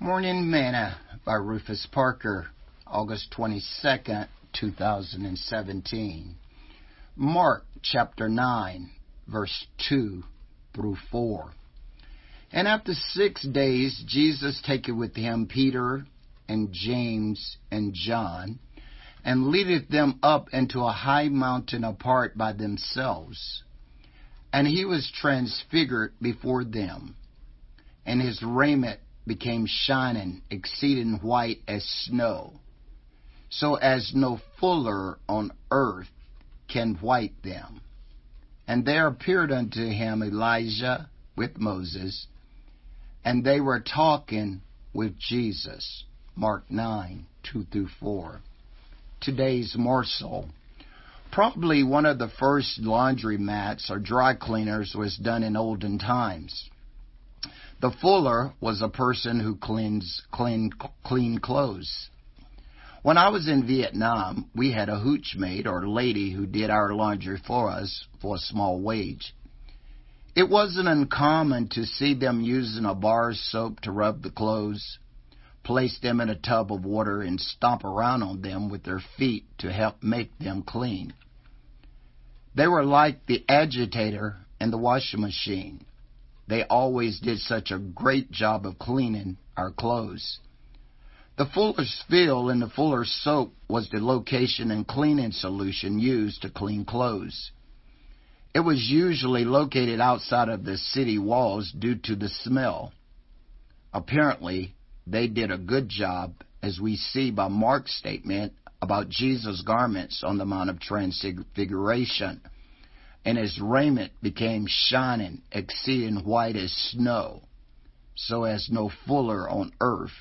Morning Manna by Rufus Parker, August 22nd, 2017. Mark chapter 9, verse 2 through 4. And after six days, Jesus taketh with him Peter and James and John, and leadeth them up into a high mountain apart by themselves. And he was transfigured before them, and his raiment became shining, exceeding white as snow, so as no fuller on earth can white them. And there appeared unto him Elijah with Moses, and they were talking with Jesus. Mark 9, 2 through 4. Today's morsel. Probably one of the first laundry mats or dry cleaners was done in olden times. The fuller was a person who cleans clean clean clothes. When I was in Vietnam, we had a hooch maid or lady who did our laundry for us for a small wage. It wasn't uncommon to see them using a bar soap to rub the clothes, place them in a tub of water, and stomp around on them with their feet to help make them clean. They were like the agitator and the washing machine. They always did such a great job of cleaning our clothes. The Fuller's Field and the Fuller's Soap was the location and cleaning solution used to clean clothes. It was usually located outside of the city walls due to the smell. Apparently, they did a good job, as we see by Mark's statement about Jesus' garments on the Mount of Transfiguration and his raiment became shining, exceeding white as snow, so as no fuller on earth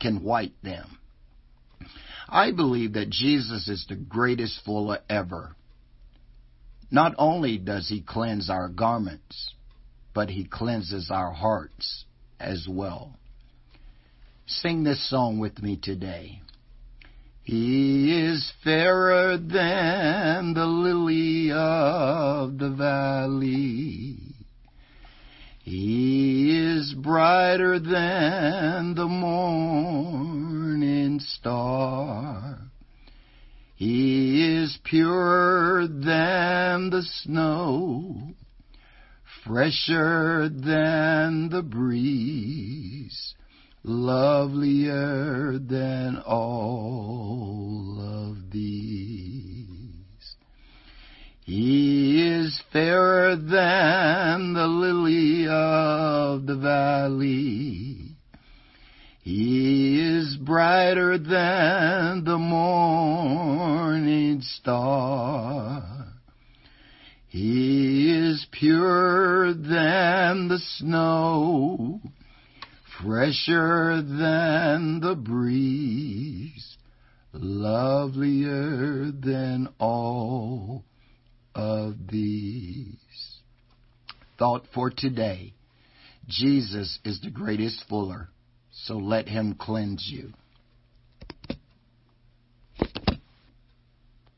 can white them. I believe that Jesus is the greatest fuller ever. Not only does he cleanse our garments, but he cleanses our hearts as well. Sing this song with me today. He is fairer than the lily of the valley. He is brighter than the morning star. He is purer than the snow, fresher than the breeze lovelier than all of these. He is fairer than the lily of the valley. He is brighter than the morning star. He is purer than the snow fresher than the breeze, lovelier than all of these. Thought for today. Jesus is the greatest fuller, so let him cleanse you.